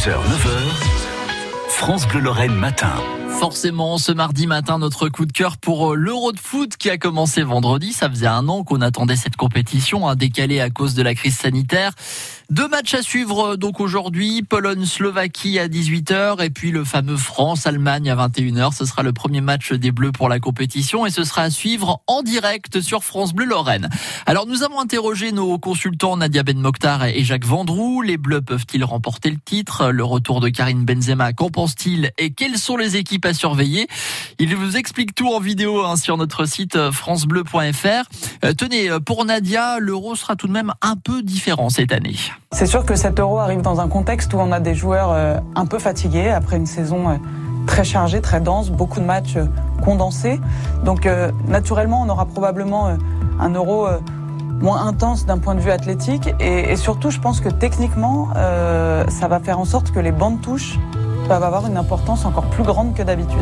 6h, 9h, France Bleu Lorraine matin. Forcément, ce mardi matin, notre coup de cœur pour euh, l'Euro de foot qui a commencé vendredi. Ça faisait un an qu'on attendait cette compétition, un décalé à cause de la crise sanitaire. Deux matchs à suivre euh, donc aujourd'hui, Pologne-Slovaquie à 18h et puis le fameux France-Allemagne à 21h. Ce sera le premier match des Bleus pour la compétition et ce sera à suivre en direct sur France Bleu Lorraine. Alors nous avons interrogé nos consultants Nadia Ben Mokhtar et Jacques Vendroux. Les Bleus peuvent-ils remporter le titre? Le retour de Karine Benzema, qu'en pense-t-il? Et quelles sont les équipes surveiller Il vous explique tout en vidéo hein, sur notre site euh, francebleu.fr. Euh, tenez, pour Nadia, l'euro sera tout de même un peu différent cette année. C'est sûr que cet euro arrive dans un contexte où on a des joueurs euh, un peu fatigués après une saison euh, très chargée, très dense, beaucoup de matchs euh, condensés. Donc naturellement, on aura probablement un euro moins intense d'un point de vue athlétique et, surtout, je pense que techniquement, ça va faire en sorte que les bandes touches peuvent avoir une importance encore plus grande que d'habitude.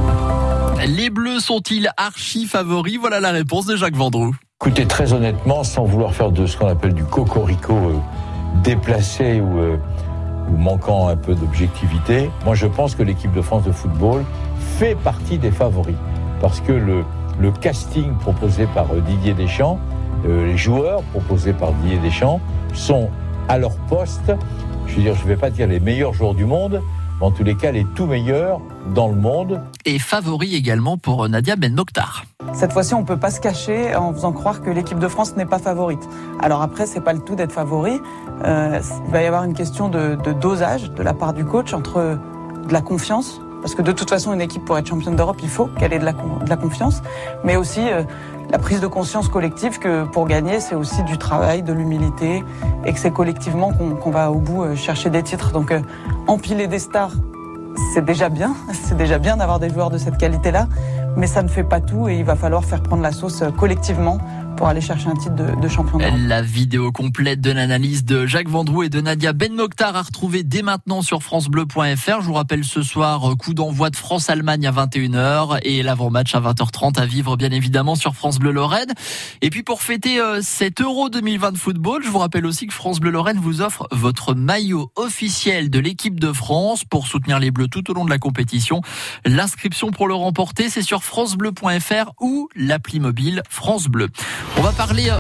Les Bleus sont-ils archi favoris? Voilà la réponse de Jacques Vendroux. Écoutez, très honnêtement, sans vouloir faire de ce qu'on appelle du cocorico déplacé ou, euh, ou manquant un peu d'objectivité, moi je pense que l'équipe de France de football fait partie des favoris. Parce que le, le casting proposé par euh, Didier Deschamps, euh, les joueurs proposés par Didier Deschamps sont à leur poste, je veux dire, je ne vais pas dire les meilleurs joueurs du monde, en tous les cas les tout meilleurs dans le monde. Et favoris également pour Nadia Ben Mokhtar. Cette fois-ci, on ne peut pas se cacher en faisant croire que l'équipe de France n'est pas favorite. Alors après, c'est pas le tout d'être favori. Euh, il va y avoir une question de, dosage de la part du coach entre de la confiance, parce que de toute façon, une équipe pour être championne d'Europe, il faut qu'elle ait de la, de la, confiance, mais aussi euh, la prise de conscience collective que pour gagner, c'est aussi du travail, de l'humilité, et que c'est collectivement qu'on va au bout euh, chercher des titres. Donc empiler des stars, c'est déjà bien, c'est déjà bien d'avoir des joueurs de cette qualité-là, mais ça ne fait pas tout et il va falloir faire prendre la sauce euh, collectivement pour aller chercher un titre de, champion La vidéo complète de l'analyse de Jacques Vendroux et de Nadia Ben Mokhtar à retrouver dès maintenant sur francebleu.fr. Je vous rappelle ce soir, coup d'envoi de France-Allemagne à 21h et l'avant-match à 20h30 à vivre bien évidemment sur France Bleu Lorraine. Et puis pour fêter euh, cet Euro 2020 de football, je vous rappelle aussi que France Bleu Lorraine vous offre votre maillot officiel de l'équipe de France pour soutenir les Bleus tout au long de la compétition. L'inscription pour le remporter, c'est sur francebleu.fr ou l'appli mobile France Bleu. On va parler